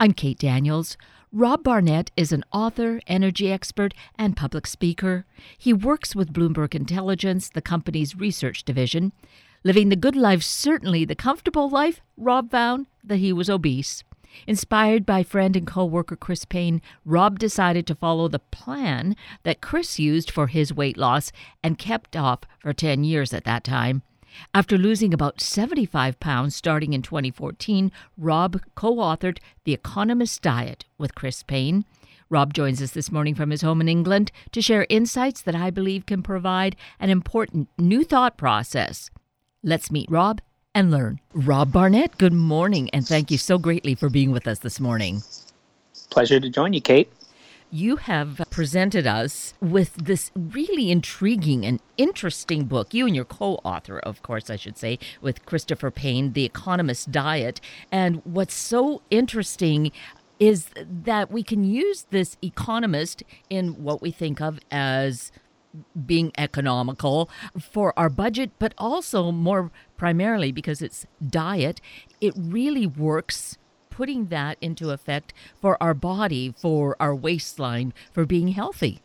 I'm Kate Daniels. Rob Barnett is an author, energy expert, and public speaker. He works with Bloomberg Intelligence, the company's research division. Living the good life, certainly the comfortable life, Rob found that he was obese. Inspired by friend and co-worker Chris Payne, Rob decided to follow the plan that Chris used for his weight loss and kept off for 10 years at that time. After losing about 75 pounds starting in 2014, Rob co authored The Economist Diet with Chris Payne. Rob joins us this morning from his home in England to share insights that I believe can provide an important new thought process. Let's meet Rob and learn. Rob Barnett, good morning, and thank you so greatly for being with us this morning. Pleasure to join you, Kate you have presented us with this really intriguing and interesting book. You and your co author, of course, I should say, with Christopher Payne, The Economist Diet. And what's so interesting is that we can use this economist in what we think of as being economical for our budget, but also more primarily because it's diet, it really works putting that into effect for our body, for our waistline, for being healthy.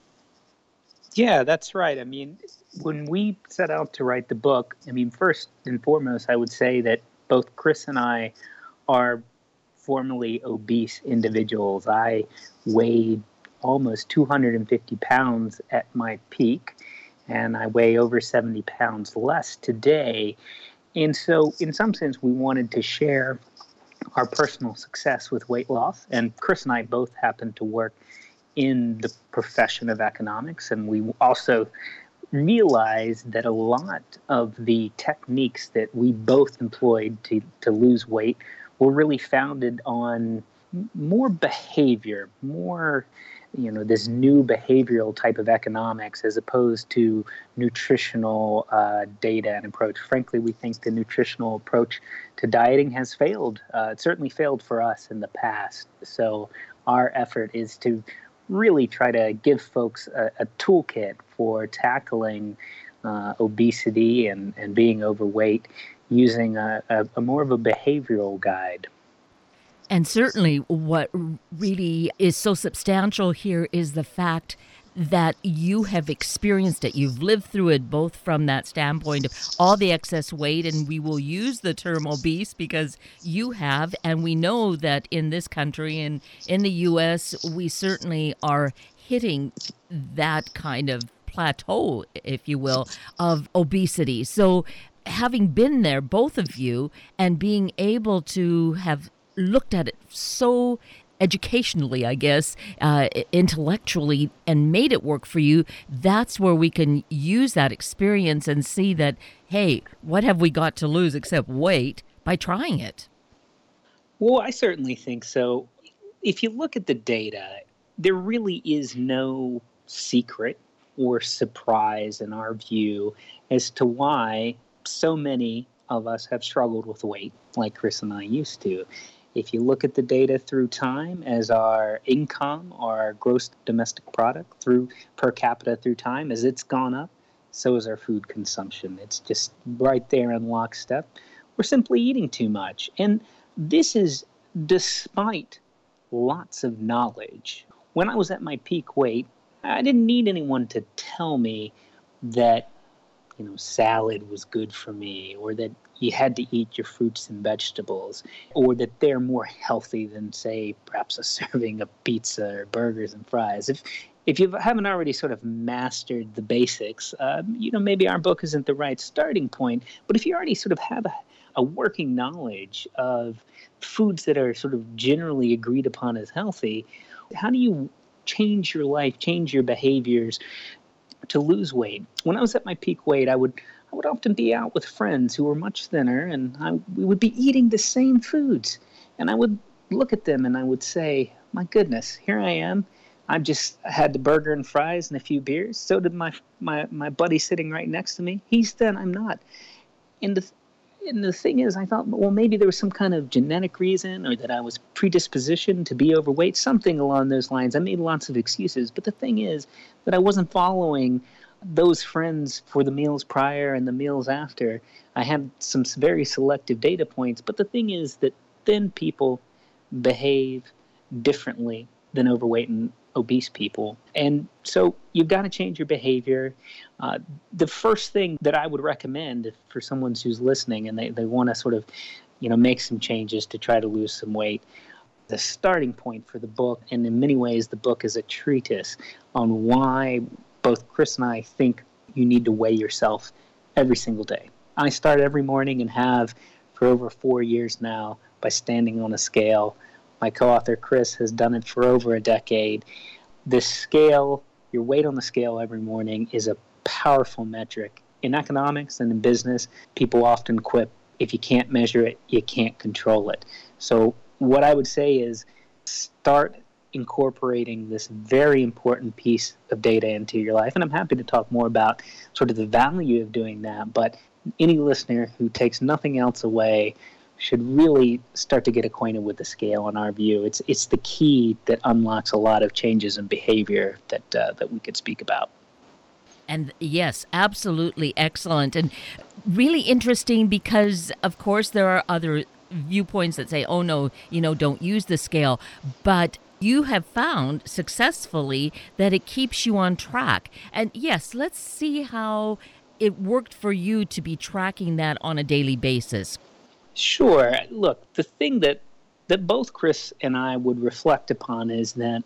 Yeah, that's right. I mean, when we set out to write the book, I mean, first and foremost, I would say that both Chris and I are formerly obese individuals. I weighed almost 250 pounds at my peak, and I weigh over 70 pounds less today. And so, in some sense, we wanted to share our personal success with weight loss. And Chris and I both happen to work in the profession of economics, and we also realized that a lot of the techniques that we both employed to, to lose weight were really founded on more behavior, more you know this new behavioral type of economics as opposed to nutritional uh, data and approach. Frankly, we think the nutritional approach to dieting has failed. Uh, it certainly failed for us in the past. So our effort is to really try to give folks a, a toolkit for tackling uh, obesity and, and being overweight using a, a, a more of a behavioral guide. And certainly, what really is so substantial here is the fact that you have experienced it. You've lived through it both from that standpoint of all the excess weight, and we will use the term obese because you have, and we know that in this country and in the U.S., we certainly are hitting that kind of plateau, if you will, of obesity. So, having been there, both of you, and being able to have looked at it so educationally, I guess, uh, intellectually, and made it work for you, that's where we can use that experience and see that, hey, what have we got to lose except weight by trying it? Well, I certainly think so. If you look at the data, there really is no secret or surprise in our view as to why so many of us have struggled with weight like Chris and I used to. If you look at the data through time as our income or our gross domestic product through per capita through time, as it's gone up, so is our food consumption. It's just right there in lockstep. We're simply eating too much. And this is despite lots of knowledge. When I was at my peak weight, I didn't need anyone to tell me that you know salad was good for me or that you had to eat your fruits and vegetables, or that they're more healthy than, say, perhaps a serving of pizza or burgers and fries. If if you haven't already sort of mastered the basics, um, you know maybe our book isn't the right starting point. But if you already sort of have a, a working knowledge of foods that are sort of generally agreed upon as healthy, how do you change your life, change your behaviors to lose weight? When I was at my peak weight, I would I would often be out with friends who were much thinner, and I, we would be eating the same foods. And I would look at them and I would say, My goodness, here I am. I've just had the burger and fries and a few beers. So did my, my, my buddy sitting right next to me. He's thin, I'm not. And the, and the thing is, I thought, well, maybe there was some kind of genetic reason or that I was predispositioned to be overweight, something along those lines. I made lots of excuses. But the thing is that I wasn't following those friends for the meals prior and the meals after, I had some very selective data points. But the thing is that thin people behave differently than overweight and obese people. And so you've got to change your behavior. Uh, the first thing that I would recommend for someone who's listening and they, they want to sort of, you know, make some changes to try to lose some weight, the starting point for the book, and in many ways, the book is a treatise on why both Chris and I think you need to weigh yourself every single day. I start every morning and have for over four years now by standing on a scale. My co author Chris has done it for over a decade. This scale, your weight on the scale every morning, is a powerful metric. In economics and in business, people often quip if you can't measure it, you can't control it. So, what I would say is start incorporating this very important piece of data into your life. And I'm happy to talk more about sort of the value of doing that. But any listener who takes nothing else away should really start to get acquainted with the scale in our view. It's it's the key that unlocks a lot of changes in behavior that uh, that we could speak about. And yes, absolutely excellent and really interesting because of course there are other viewpoints that say, "Oh no, you know, don't use the scale." But you have found successfully that it keeps you on track. And yes, let's see how it worked for you to be tracking that on a daily basis. Sure. Look, the thing that that both Chris and I would reflect upon is that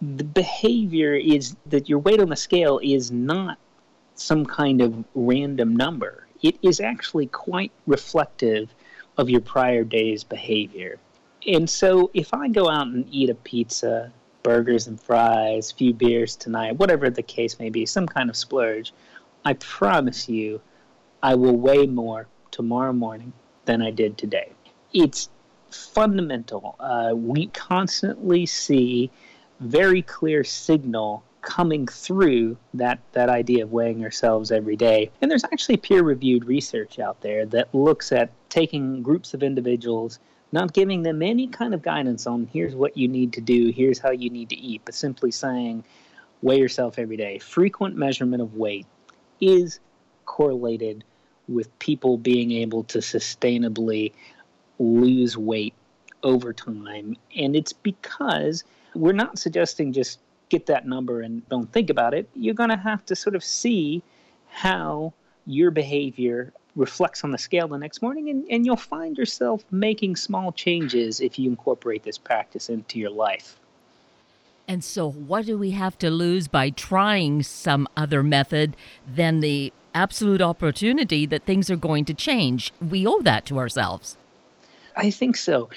the behavior is that your weight on the scale is not some kind of random number. It is actually quite reflective of your prior day's behavior. And so if I go out and eat a pizza, burgers and fries, few beers tonight, whatever the case may be, some kind of splurge, I promise you I will weigh more tomorrow morning than I did today. It's fundamental. Uh, we constantly see very clear signal coming through that, that idea of weighing ourselves every day. And there's actually peer reviewed research out there that looks at taking groups of individuals not giving them any kind of guidance on here's what you need to do, here's how you need to eat, but simply saying weigh yourself every day. Frequent measurement of weight is correlated with people being able to sustainably lose weight over time. And it's because we're not suggesting just get that number and don't think about it. You're going to have to sort of see how your behavior reflects on the scale the next morning, and, and you'll find yourself making small changes if you incorporate this practice into your life. And so, what do we have to lose by trying some other method than the absolute opportunity that things are going to change? We owe that to ourselves. I think so.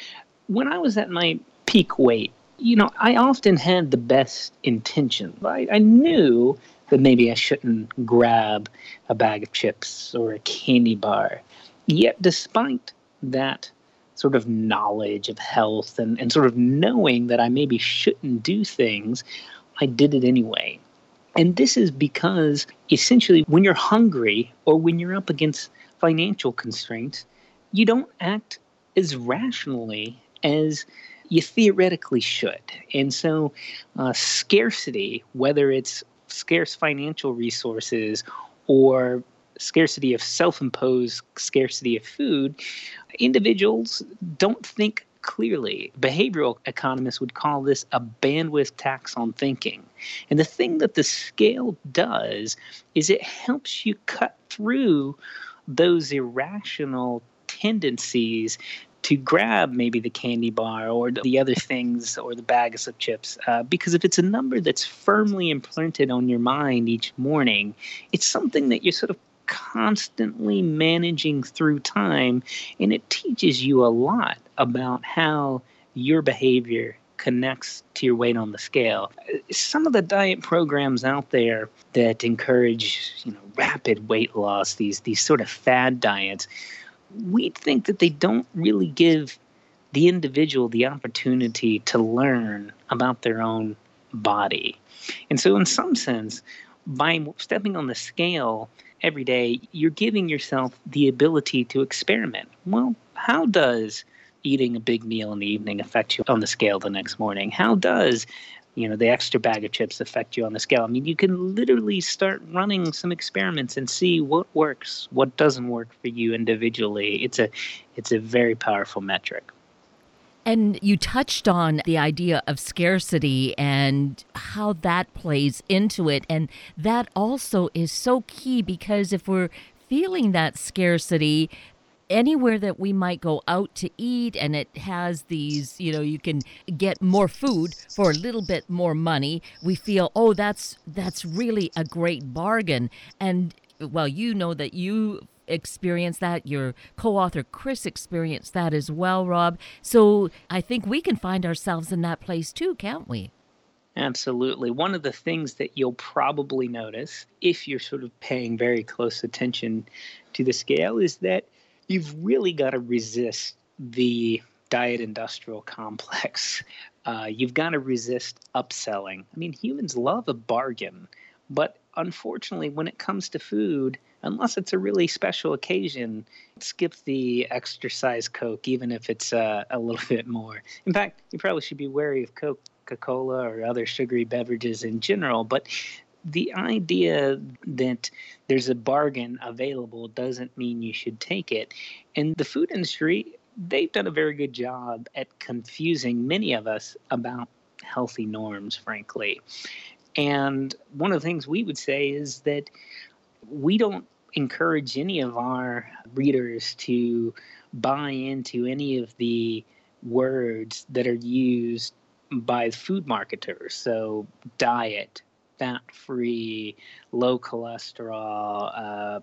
When I was at my peak weight, you know, I often had the best intentions. I, I knew that maybe I shouldn't grab a bag of chips or a candy bar. Yet, despite that sort of knowledge of health and, and sort of knowing that I maybe shouldn't do things, I did it anyway. And this is because essentially, when you're hungry or when you're up against financial constraints, you don't act as rationally as you theoretically should. And so, uh, scarcity, whether it's scarce financial resources or scarcity of self imposed scarcity of food, individuals don't think clearly. Behavioral economists would call this a bandwidth tax on thinking. And the thing that the scale does is it helps you cut through those irrational tendencies to grab maybe the candy bar or the other things or the bags of chips. Uh, because if it's a number that's firmly imprinted on your mind each morning, it's something that you're sort of constantly managing through time. And it teaches you a lot about how your behavior connects to your weight on the scale. Some of the diet programs out there that encourage, you know, rapid weight loss, these these sort of fad diets, we think that they don't really give the individual the opportunity to learn about their own body. And so, in some sense, by stepping on the scale every day, you're giving yourself the ability to experiment. Well, how does eating a big meal in the evening affect you on the scale the next morning? How does you know the extra bag of chips affect you on the scale i mean you can literally start running some experiments and see what works what doesn't work for you individually it's a it's a very powerful metric And you touched on the idea of scarcity and how that plays into it. And that also is so key because if we're feeling that scarcity, anywhere that we might go out to eat and it has these you know you can get more food for a little bit more money we feel oh that's that's really a great bargain and well you know that you experienced that your co-author chris experienced that as well rob so i think we can find ourselves in that place too can't we Absolutely. One of the things that you'll probably notice if you're sort of paying very close attention to the scale is that you've really got to resist the diet industrial complex. Uh, you've got to resist upselling. I mean, humans love a bargain, but unfortunately, when it comes to food, unless it's a really special occasion, skip the exercise Coke, even if it's uh, a little bit more. In fact, you probably should be wary of Coca Cola or other sugary beverages in general, but the idea that there's a bargain available doesn't mean you should take it. And the food industry, they've done a very good job at confusing many of us about healthy norms, frankly. And one of the things we would say is that we don't encourage any of our readers to buy into any of the words that are used by food marketers. So, diet, fat free, low cholesterol. Uh,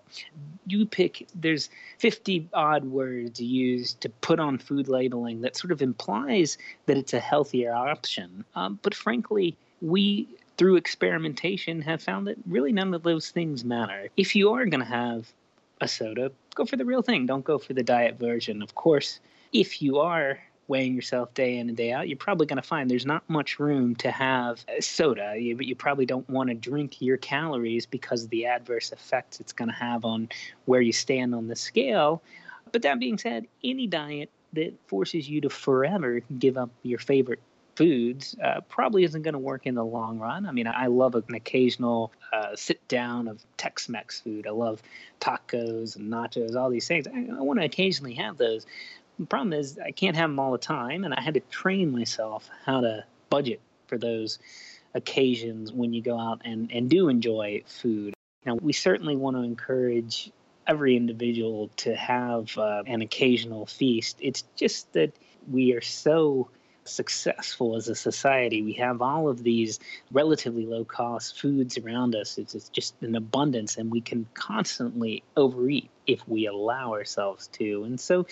you pick, there's 50 odd words used to put on food labeling that sort of implies that it's a healthier option. Um, but frankly, we through experimentation have found that really none of those things matter. If you are going to have a soda, go for the real thing. Don't go for the diet version. Of course, if you are weighing yourself day in and day out, you're probably going to find there's not much room to have soda. You, you probably don't want to drink your calories because of the adverse effects it's going to have on where you stand on the scale. But that being said, any diet that forces you to forever give up your favorite foods uh, probably isn't going to work in the long run. I mean, I love an occasional uh, sit down of Tex Mex food. I love tacos and nachos, all these things. I, I want to occasionally have those. The problem is I can't have them all the time, and I had to train myself how to budget for those occasions when you go out and, and do enjoy food. Now, we certainly want to encourage every individual to have uh, an occasional feast. It's just that we are so successful as a society. We have all of these relatively low cost foods around us. It's, it's just an abundance, and we can constantly overeat if we allow ourselves to. And so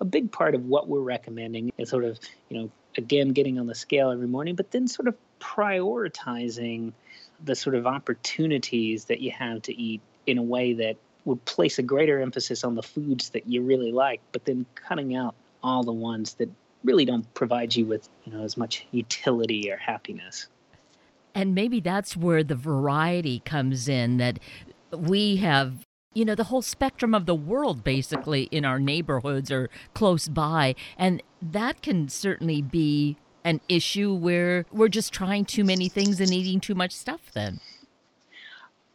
a big part of what we're recommending is sort of, you know, again, getting on the scale every morning, but then sort of prioritizing the sort of opportunities that you have to eat in a way that would place a greater emphasis on the foods that you really like, but then cutting out all the ones that really don't provide you with, you know, as much utility or happiness. And maybe that's where the variety comes in that we have you know, the whole spectrum of the world basically in our neighborhoods or close by. And that can certainly be an issue where we're just trying too many things and eating too much stuff then.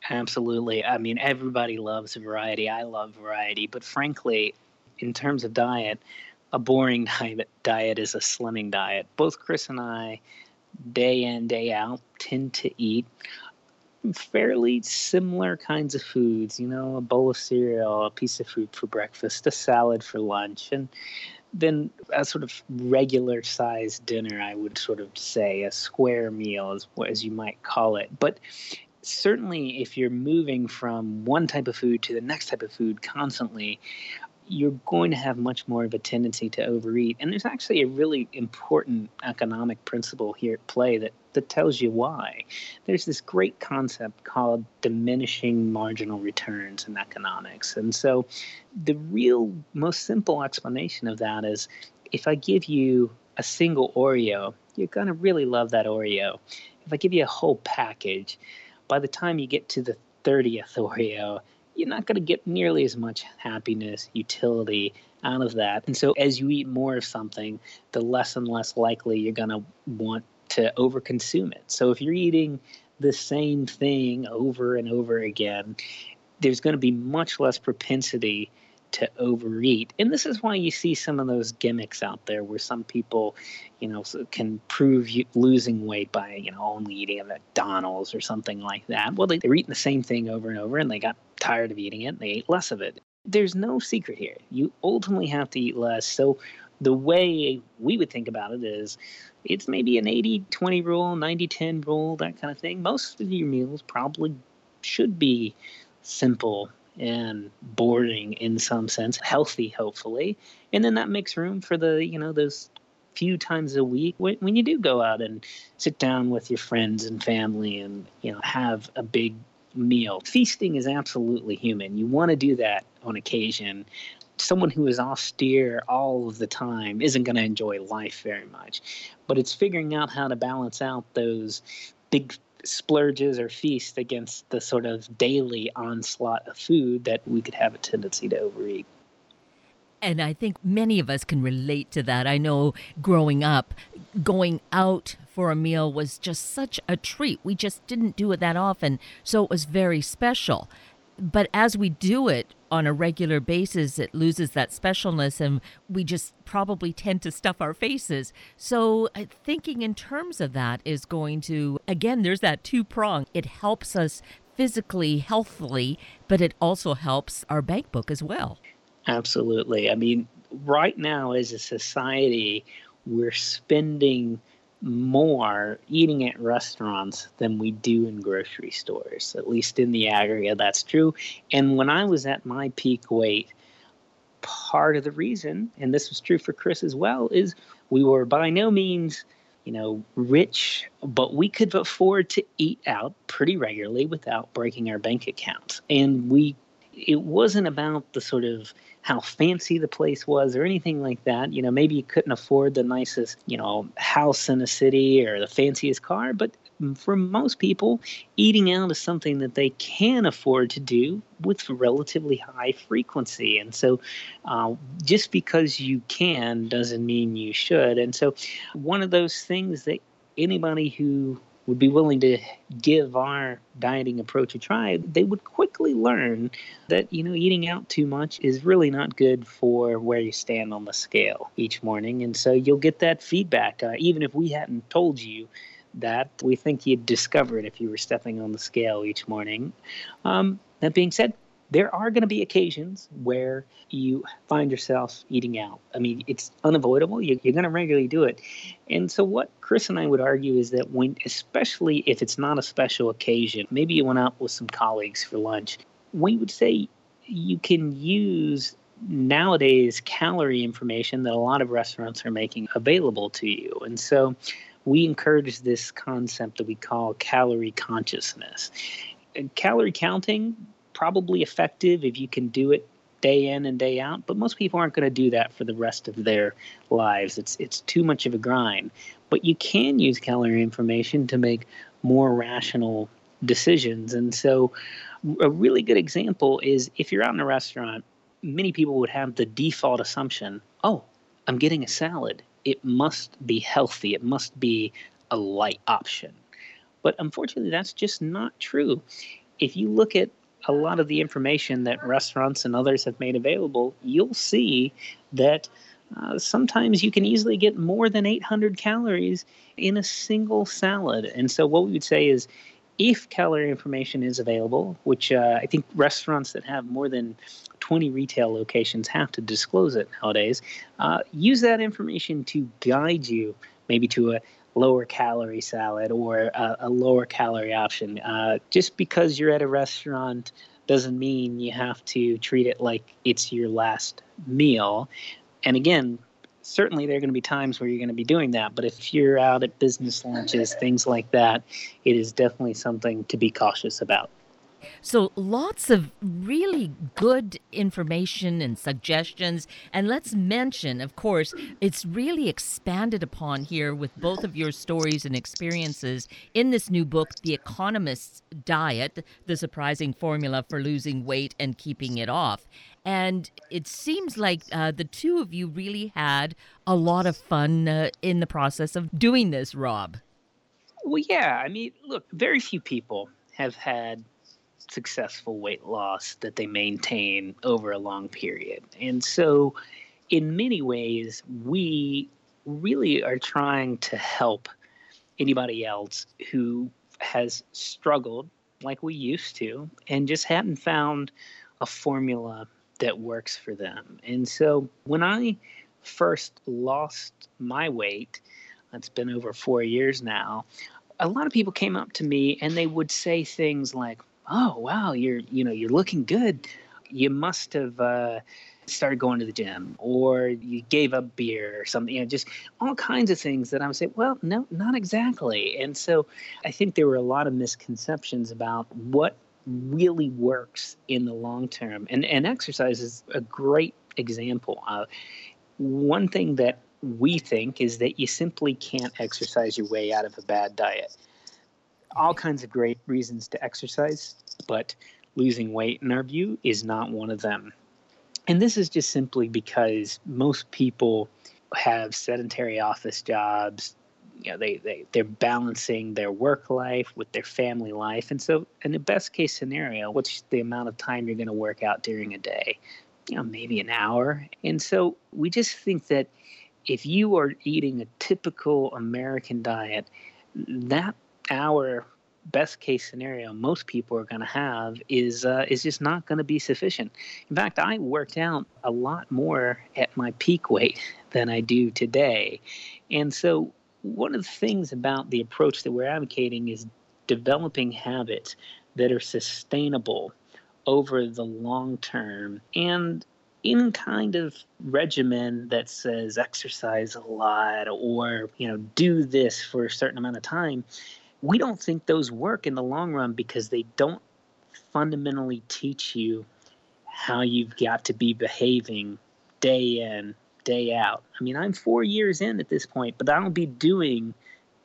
Absolutely. I mean, everybody loves variety. I love variety. But frankly, in terms of diet, a boring diet, diet is a slimming diet. Both Chris and I, day in, day out, tend to eat fairly similar kinds of foods, you know, a bowl of cereal, a piece of fruit for breakfast, a salad for lunch, and then a sort of regular sized dinner, I would sort of say, a square meal, as, as you might call it. But certainly, if you're moving from one type of food to the next type of food constantly, you're going to have much more of a tendency to overeat. And there's actually a really important economic principle here at play that, that tells you why. There's this great concept called diminishing marginal returns in economics. And so the real most simple explanation of that is if I give you a single Oreo, you're going to really love that Oreo. If I give you a whole package, by the time you get to the 30th Oreo, you're not going to get nearly as much happiness, utility out of that. And so as you eat more of something, the less and less likely you're going to want to overconsume it. So if you're eating the same thing over and over again, there's going to be much less propensity to overeat. And this is why you see some of those gimmicks out there where some people, you know, can prove losing weight by, you know, only eating at McDonald's or something like that. Well, they, they're eating the same thing over and over and they got tired of eating it and they ate less of it. There's no secret here. You ultimately have to eat less. So the way we would think about it is it's maybe an 80 20 rule, 90 10 rule, that kind of thing. Most of your meals probably should be simple and boring in some sense, healthy, hopefully. And then that makes room for the, you know, those few times a week when, when you do go out and sit down with your friends and family and, you know, have a big meal. Feasting is absolutely human. You want to do that on occasion. Someone who is austere all of the time isn't going to enjoy life very much. But it's figuring out how to balance out those big splurges or feast against the sort of daily onslaught of food that we could have a tendency to overeat. And I think many of us can relate to that. I know growing up, going out for a meal was just such a treat. We just didn't do it that often, so it was very special but as we do it on a regular basis, it loses that specialness and we just probably tend to stuff our faces. So, thinking in terms of that is going to, again, there's that two prong. It helps us physically, healthily, but it also helps our bank book as well. Absolutely. I mean, right now as a society, we're spending more eating at restaurants than we do in grocery stores. At least in the aggregate, that's true. And when I was at my peak weight, part of the reason, and this was true for Chris as well, is we were by no means, you know, rich, but we could afford to eat out pretty regularly without breaking our bank accounts. And we it wasn't about the sort of how fancy the place was or anything like that. You know, maybe you couldn't afford the nicest, you know, house in a city or the fanciest car, but for most people, eating out is something that they can afford to do with relatively high frequency. And so, uh, just because you can doesn't mean you should. And so, one of those things that anybody who would be willing to give our dieting approach a try, they would quickly learn that, you know, eating out too much is really not good for where you stand on the scale each morning. And so you'll get that feedback. Uh, even if we hadn't told you that, we think you'd discover it if you were stepping on the scale each morning. Um, that being said, there are going to be occasions where you find yourself eating out. I mean, it's unavoidable. You're, you're going to regularly do it. And so, what Chris and I would argue is that when, especially if it's not a special occasion, maybe you went out with some colleagues for lunch, we would say you can use nowadays calorie information that a lot of restaurants are making available to you. And so, we encourage this concept that we call calorie consciousness. Calorie counting probably effective if you can do it day in and day out, but most people aren't going to do that for the rest of their lives. It's it's too much of a grind. But you can use calorie information to make more rational decisions. And so a really good example is if you're out in a restaurant, many people would have the default assumption, "Oh, I'm getting a salad. It must be healthy. It must be a light option." But unfortunately, that's just not true. If you look at a lot of the information that restaurants and others have made available, you'll see that uh, sometimes you can easily get more than 800 calories in a single salad. And so, what we would say is if calorie information is available, which uh, I think restaurants that have more than 20 retail locations have to disclose it nowadays, uh, use that information to guide you maybe to a lower calorie salad or a, a lower calorie option. Uh, just because you're at a restaurant doesn't mean you have to treat it like it's your last meal. And again, certainly there are going to be times where you're going to be doing that. But if you're out at business lunches, things like that, it is definitely something to be cautious about. So, lots of really good information and suggestions. And let's mention, of course, it's really expanded upon here with both of your stories and experiences in this new book, The Economist's Diet The Surprising Formula for Losing Weight and Keeping It Off. And it seems like uh, the two of you really had a lot of fun uh, in the process of doing this, Rob. Well, yeah. I mean, look, very few people have had successful weight loss that they maintain over a long period. And so, in many ways, we really are trying to help anybody else who has struggled like we used to and just hadn't found a formula that works for them. And so when I first lost my weight, it's been over four years now, a lot of people came up to me and they would say things like, "Oh, wow, you're you know you're looking good. You must have uh, started going to the gym, or you gave up beer, or something. You know, just all kinds of things that I would say, well, no, not exactly. And so, I think there were a lot of misconceptions about what really works in the long term. And and exercise is a great example. Uh, one thing that we think is that you simply can't exercise your way out of a bad diet. All kinds of great reasons to exercise, but losing weight, in our view, is not one of them. And this is just simply because most people have sedentary office jobs. You know, they, they, they're balancing their work life with their family life. And so, in the best case scenario, what's the amount of time you're going to work out during a day? You know, maybe an hour. And so, we just think that if you are eating a typical American diet, that hour best case scenario most people are going to have is uh, is just not going to be sufficient. In fact, I worked out a lot more at my peak weight than I do today, and so one of the things about the approach that we're advocating is developing habits that are sustainable over the long term and in kind of regimen that says exercise a lot or you know do this for a certain amount of time we don't think those work in the long run because they don't fundamentally teach you how you've got to be behaving day in day out i mean i'm four years in at this point but i'll be doing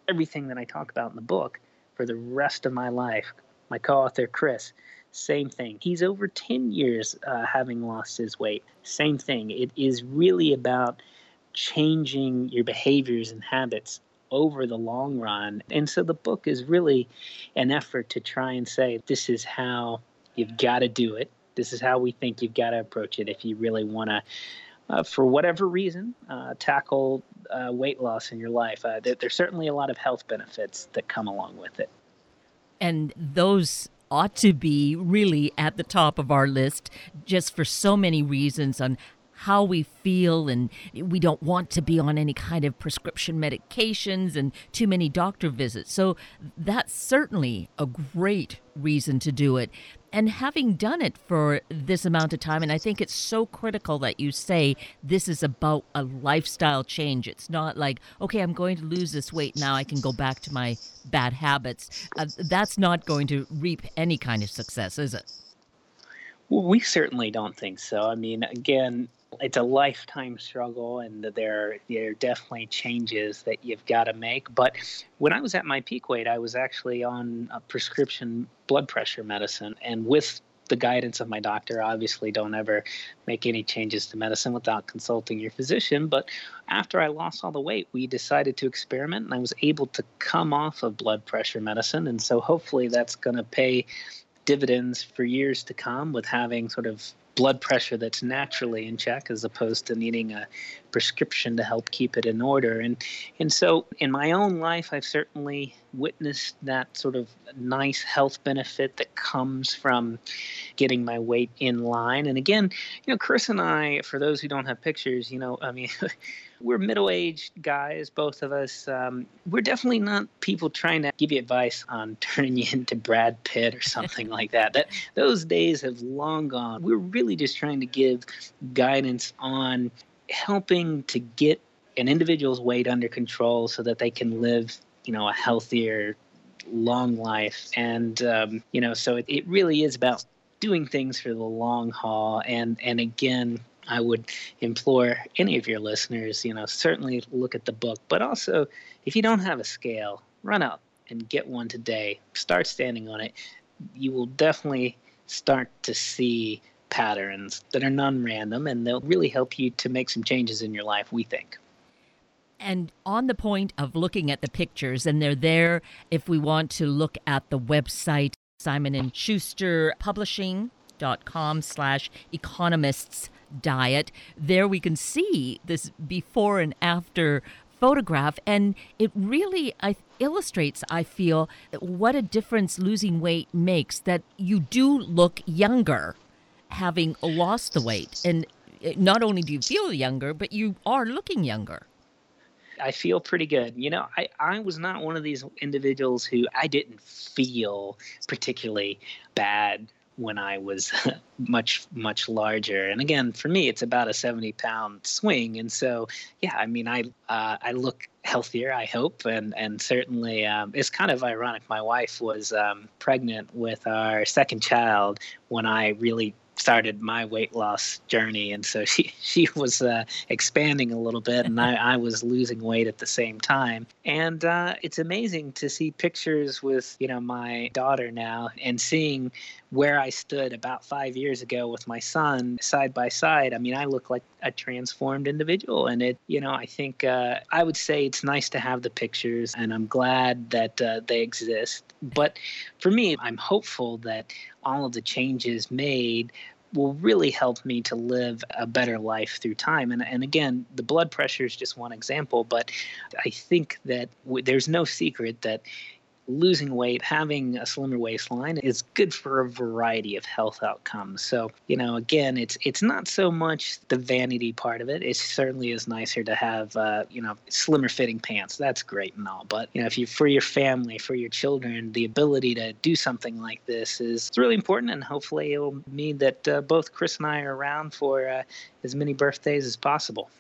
everything that i talk about in the book for the rest of my life my co-author chris same thing. He's over 10 years uh, having lost his weight. Same thing. It is really about changing your behaviors and habits over the long run. And so the book is really an effort to try and say this is how you've got to do it. This is how we think you've got to approach it if you really want to, uh, for whatever reason, uh, tackle uh, weight loss in your life. Uh, there, there's certainly a lot of health benefits that come along with it. And those ought to be really at the top of our list just for so many reasons on how we feel and we don't want to be on any kind of prescription medications and too many doctor visits. So that's certainly a great reason to do it. And having done it for this amount of time, and I think it's so critical that you say this is about a lifestyle change. It's not like, okay, I'm going to lose this weight now, I can go back to my bad habits. Uh, that's not going to reap any kind of success, is it? Well, we certainly don't think so. I mean, again, it's a lifetime struggle and there there are definitely changes that you've got to make. But when i was at my peak weight i was actually on a prescription blood pressure medicine. And with the guidance of my doctor obviously don't ever make any changes to medicine without consulting your physician. But after i lost all the weight we decided to experiment and i was able to come off of blood pressure medicine. And so hopefully that's going to pay dividends for years to come with having sort of blood pressure that's naturally in check as opposed to needing a prescription to help keep it in order. And and so in my own life I've certainly witnessed that sort of nice health benefit that comes from getting my weight in line. And again you know Chris and I for those who don't have pictures you know I mean we're middle-aged guys, both of us. Um, we're definitely not people trying to give you advice on turning you into Brad Pitt or something like that. That those days have long gone. We're really just trying to give guidance on helping to get an individual's weight under control so that they can live, you know, a healthier, long life. And um, you know, so it, it really is about doing things for the long haul and and again I would implore any of your listeners, you know, certainly look at the book, but also if you don't have a scale, run out and get one today. Start standing on it. You will definitely start to see patterns that are non random and they'll really help you to make some changes in your life, we think. And on the point of looking at the pictures, and they're there if we want to look at the website Simon and Schuster Publishing.com slash economists diet. There we can see this before and after photograph and it really I, illustrates i feel what a difference losing weight makes that you do look younger having lost the weight and eh, not only do you feel younger but you are looking younger I feel pretty good. You know, I, I was not one of these individuals who I didn't feel particularly bad when I was much much larger. And again, for me, it's about a seventy pound swing. And so, yeah, I mean, I uh, I look healthier, I hope, and and certainly um, it's kind of ironic. My wife was um, pregnant with our second child when I really started my weight loss journey and so she she was uh, expanding a little bit and I, I was losing weight at the same time. And uh, it's amazing to see pictures with you know my daughter now and seeing where I stood about five years ago with my son side by side. I mean I look like a transformed individual and it you know I think uh, I would say it's nice to have the pictures and I'm glad that uh, they exist. But for me I'm hopeful that all of the changes made will really help me to live a better life through time. And, and again, the blood pressure is just one example, but I think that w- there's no secret that losing weight, having a slimmer waistline is good for a variety of health outcomes. So, you know, again, it's it's not so much the vanity part of it. It certainly is nicer to have, uh, you know, slimmer fitting pants. That's great and all. But, you know, if you for your family, for your children, the ability to do something like this is really important. And hopefully it will mean that uh, both Chris and I are around for uh, as many birthdays as possible.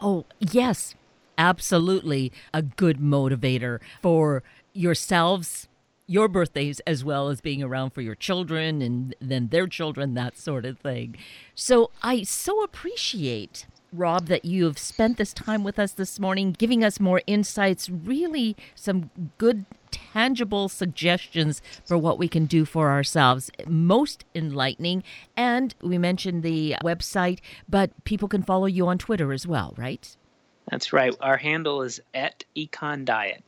Oh, yes, absolutely a good motivator for yourselves your birthdays as well as being around for your children and then their children that sort of thing. So i so appreciate rob that you have spent this time with us this morning giving us more insights really some good tangible suggestions for what we can do for ourselves. Most enlightening. And we mentioned the website but people can follow you on twitter as well right? That's right. Our handle is at econ diet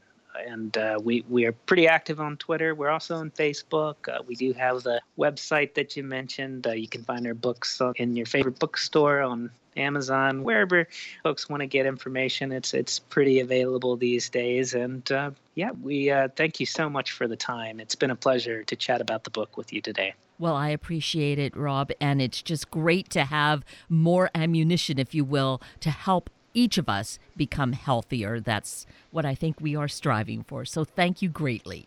and uh, we we are pretty active on Twitter. We're also on Facebook. Uh, we do have the website that you mentioned. Uh, you can find our books in your favorite bookstore on Amazon, wherever folks want to get information. It's it's pretty available these days. And uh, yeah, we uh, thank you so much for the time. It's been a pleasure to chat about the book with you today. Well, I appreciate it, Rob, and it's just great to have more ammunition, if you will, to help each of us become healthier. That's what I think we are striving for. So thank you greatly.